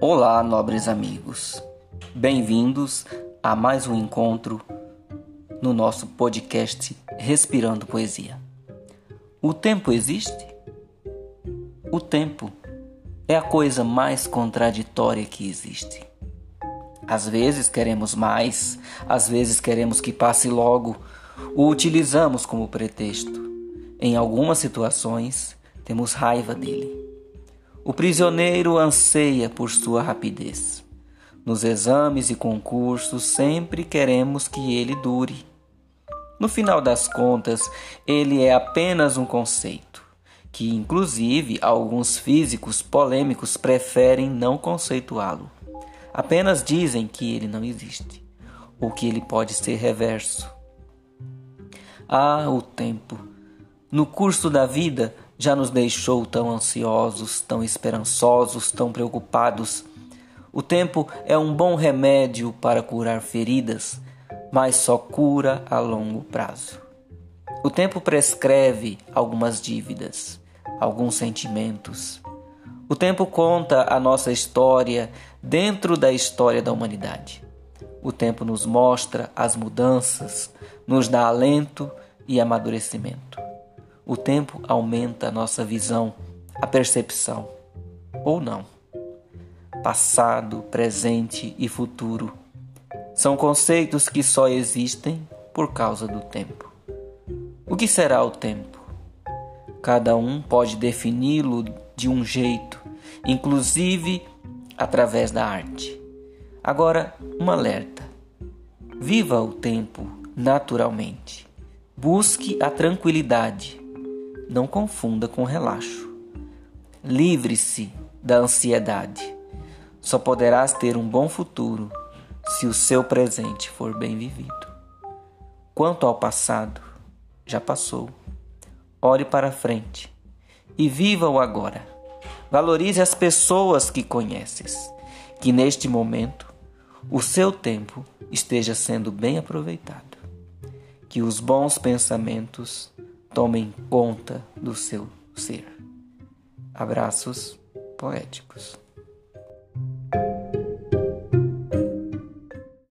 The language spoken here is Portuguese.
Olá, nobres amigos. Bem-vindos a mais um encontro no nosso podcast Respirando Poesia. O tempo existe? O tempo é a coisa mais contraditória que existe. Às vezes queremos mais, às vezes queremos que passe logo, o utilizamos como pretexto. Em algumas situações, temos raiva dele. O prisioneiro anseia por sua rapidez. Nos exames e concursos, sempre queremos que ele dure. No final das contas, ele é apenas um conceito, que inclusive alguns físicos polêmicos preferem não conceituá-lo. Apenas dizem que ele não existe, ou que ele pode ser reverso. Ah, o tempo! No curso da vida, já nos deixou tão ansiosos, tão esperançosos, tão preocupados. O tempo é um bom remédio para curar feridas, mas só cura a longo prazo. O tempo prescreve algumas dívidas, alguns sentimentos. O tempo conta a nossa história dentro da história da humanidade. O tempo nos mostra as mudanças, nos dá alento e amadurecimento. O tempo aumenta a nossa visão, a percepção, ou não. Passado, presente e futuro são conceitos que só existem por causa do tempo. O que será o tempo? Cada um pode defini-lo de um jeito, inclusive através da arte. Agora, um alerta: viva o tempo naturalmente. Busque a tranquilidade não confunda com relaxo. Livre-se da ansiedade. Só poderás ter um bom futuro se o seu presente for bem vivido. Quanto ao passado, já passou. Olhe para frente e viva o agora. Valorize as pessoas que conheces, que neste momento o seu tempo esteja sendo bem aproveitado. Que os bons pensamentos tomem conta do seu ser. Abraços poéticos.